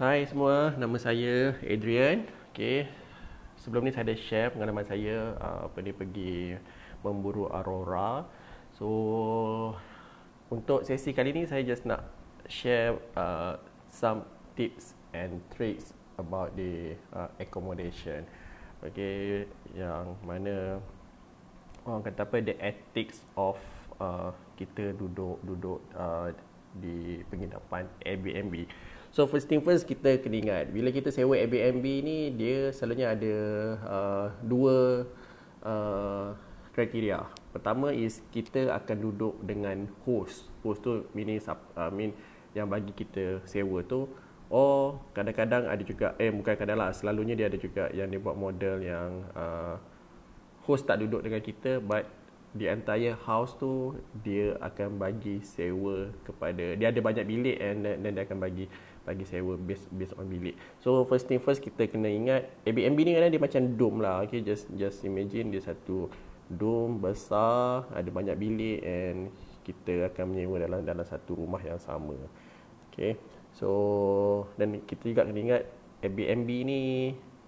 Hai semua, nama saya Adrian. Okay. Sebelum ni saya ada share pengalaman saya uh, apa ni pergi memburu aurora. So untuk sesi kali ni saya just nak share uh, some tips and tricks about the uh, accommodation. Okay, yang mana orang kata apa the ethics of uh, kita duduk duduk uh, di penginapan Airbnb. So first thing first kita kena ingat bila kita sewa Airbnb ni dia selalunya ada uh, dua uh, kriteria. Pertama is kita akan duduk dengan host. Host tu meaning uh, mean yang bagi kita sewa tu Oh, kadang-kadang ada juga eh bukan kadang lah selalunya dia ada juga yang dia buat model yang uh, host tak duduk dengan kita but the entire house tu dia akan bagi sewa kepada dia ada banyak bilik and then dia akan bagi bagi sewa based based on bilik. So first thing first kita kena ingat Airbnb ni kan dia macam dome lah. Okay just just imagine dia satu dome besar, ada banyak bilik and kita akan menyewa dalam dalam satu rumah yang sama. Okay. So dan kita juga kena ingat Airbnb ni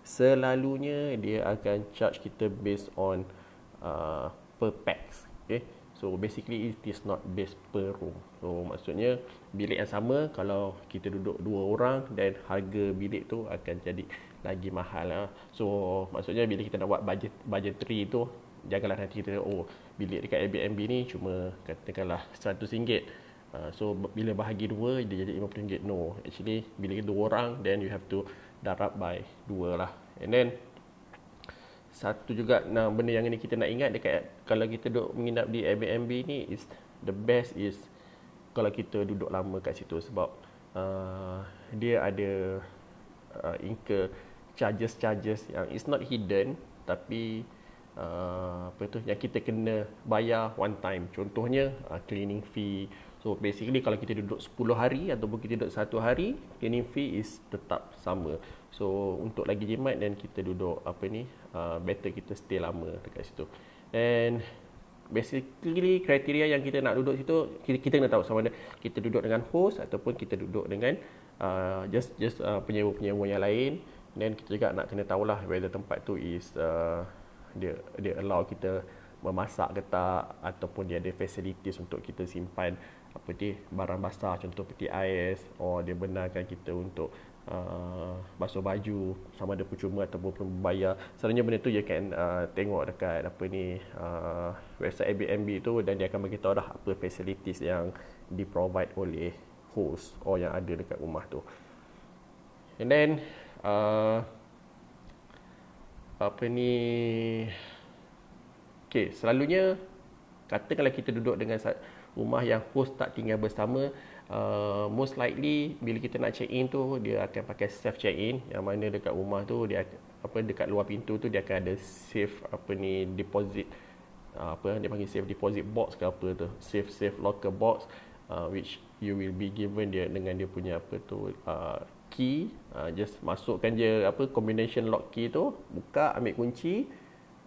selalunya dia akan charge kita based on uh, per pax. Okay. So basically it is not based per room. So maksudnya bilik yang sama kalau kita duduk dua orang dan harga bilik tu akan jadi lagi mahal lah. So maksudnya bila kita nak buat budget budgetary tu janganlah nanti kita oh bilik dekat Airbnb ni cuma katakanlah RM100. Uh, so bila bahagi dua dia jadi RM50. No, actually bila kita dua orang then you have to darab by dua lah. And then satu juga nah benda yang ini kita nak ingat dekat kalau kita duduk menginap di Airbnb ni is the best is kalau kita duduk lama kat situ sebab uh, dia ada uh, incur charges charges yang is not hidden tapi uh, apa tu yang kita kena bayar one time. Contohnya uh, cleaning fee So basically kalau kita duduk 10 hari ataupun kita duduk satu hari, cleaning fee is tetap sama. So untuk lagi jimat dan kita duduk apa ni, uh, better kita stay lama dekat situ. And basically kriteria yang kita nak duduk situ kita, kita kena tahu sama ada kita duduk dengan host ataupun kita duduk dengan uh, just just uh, penyewa-penyewa yang lain. Dan kita juga nak kena tahulah whether tempat tu is uh, dia dia allow kita memasak ke tak ataupun dia ada facilities untuk kita simpan apa ni barang basah contoh peti ais or dia benarkan kita untuk uh, basuh baju sama ada percuma ataupun berbayar selalunya benda tu you can uh, tengok dekat apa ni uh, website Airbnb tu dan dia akan bagi tahu dah apa facilities yang di provide oleh host or yang ada dekat rumah tu. And then uh, apa ni Okay, selalunya katakanlah kita duduk dengan rumah yang host tak tinggal bersama uh, most likely bila kita nak check in tu dia akan pakai self check in yang mana dekat rumah tu dia apa dekat luar pintu tu dia akan ada safe apa ni deposit. Uh, apa dia panggil safe deposit box ke apa tu. Safe safe locker box uh, which you will be given dia dengan dia punya apa tu uh, key. Uh, just masukkan je apa combination lock key tu buka ambil kunci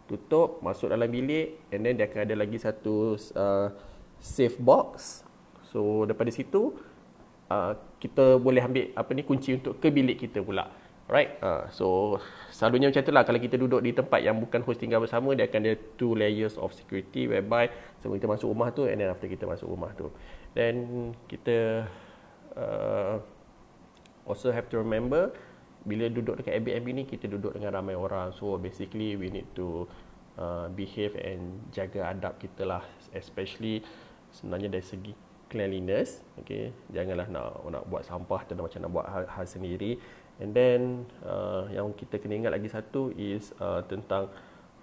tutup masuk dalam bilik and then dia akan ada lagi satu uh, safe box. So daripada situ uh, kita boleh ambil apa ni kunci untuk ke bilik kita pula. Right? Uh, so selalunya macam itulah kalau kita duduk di tempat yang bukan host tinggal bersama dia akan ada two layers of security whereby sebelum kita masuk rumah tu and then after kita masuk rumah tu. Then kita uh, also have to remember bila duduk dekat Airbnb ni kita duduk dengan ramai orang. So basically we need to uh, behave and jaga adab kita lah. Especially sebenarnya dari segi cleanliness okay? Janganlah nak nak buat sampah atau macam nak buat hal, hal sendiri. And then uh, yang kita kena ingat lagi satu is uh, tentang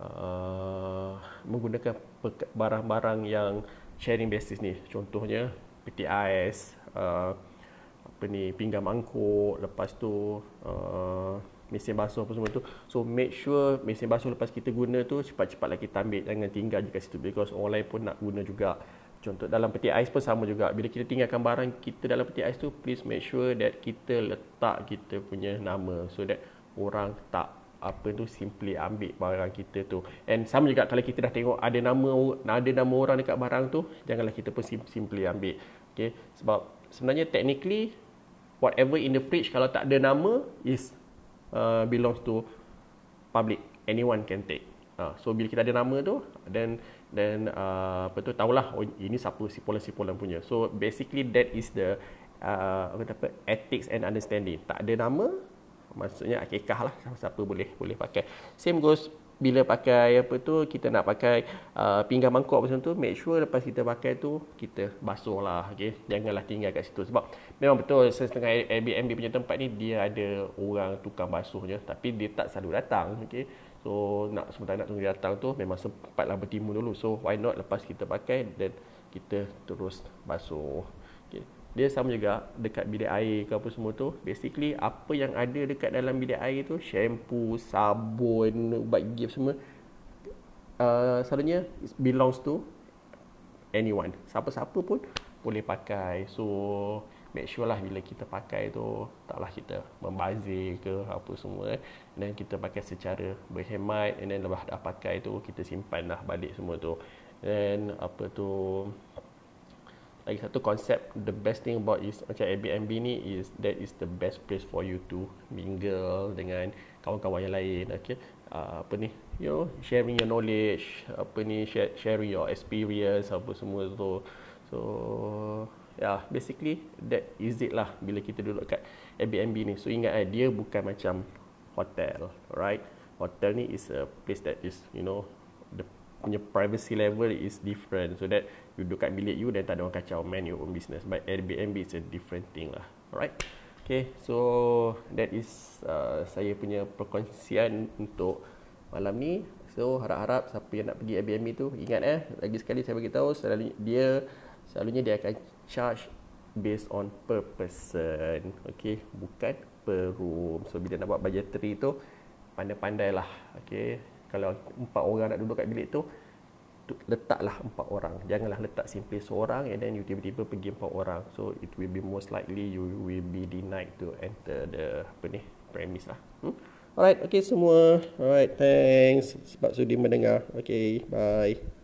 uh, menggunakan barang-barang yang sharing basis ni. Contohnya peti ais uh, apa ni pinggan mangkuk lepas tu uh, mesin basuh apa semua tu so make sure mesin basuh lepas kita guna tu cepat-cepatlah kita ambil jangan tinggal je kat situ because orang lain pun nak guna juga Contoh dalam peti ais pun sama juga. Bila kita tinggalkan barang kita dalam peti ais tu, please make sure that kita letak kita punya nama so that orang tak apa tu simply ambil barang kita tu. And sama juga kalau kita dah tengok ada nama ada nama orang dekat barang tu, janganlah kita pun simply ambil. Okay? Sebab sebenarnya technically whatever in the fridge kalau tak ada nama is uh, belongs to public. Anyone can take. Uh, so bila kita ada nama tu then then uh, apa tu tahulah oh, ini siapa sipolan-sipolan punya. So basically that is the uh, apa ethics and understanding. Tak ada nama maksudnya akikah lah siapa boleh boleh pakai. Same goes bila pakai apa tu kita nak pakai uh, pinggan mangkuk macam tu make sure lepas kita pakai tu kita basuh lah okay? janganlah tinggal kat situ sebab memang betul setengah Airbnb punya tempat ni dia ada orang tukang basuhnya tapi dia tak selalu datang okay? so nak sementara nak tunggu dia datang tu memang sempatlah bertimbun dulu so why not lepas kita pakai dan kita terus basuh? Dia sama juga dekat bilik air ke apa semua tu. Basically apa yang ada dekat dalam bilik air tu shampoo sabun ubat gigi semua uh, selalunya belongs to anyone. Siapa-siapa pun boleh pakai. So make sure lah bila kita pakai tu taklah kita membazir ke apa semua dan kita pakai secara berhemat and then lepas dah pakai tu kita simpan lah balik semua tu. Dan apa tu lagi satu konsep the best thing about is macam Airbnb ni is that is the best place for you to mingle dengan kawan-kawan yang lain okay? Uh, apa ni? You know sharing your knowledge apa ni? Share, sharing your experience apa semua. Tu so yeah basically that is it lah bila kita duduk kat Airbnb ni. So ingat eh dia bukan macam hotel right hotel ni is a place that is you know punya privacy level is different. So that you duduk kat bilik you dan tak ada orang kacau man your own business. But Airbnb is a different thing lah. Alright? Okay so that is uh, saya punya perkongsian untuk malam ni. So harap-harap siapa yang nak pergi Airbnb tu ingat eh lagi sekali saya bagi tahu selalu dia selalunya dia akan charge based on per person. Okay? Bukan per room. So bila nak buat budgetary tu pandai-pandai lah. Okay kalau empat orang nak duduk kat bilik tu letaklah empat orang. Janganlah letak simply seorang and then you tiba-tiba pergi empat orang. So it will be most likely you will be denied to enter the apa ni premise lah. Hmm? alright okay semua. Alright thanks. Sebab sudi mendengar. Okay bye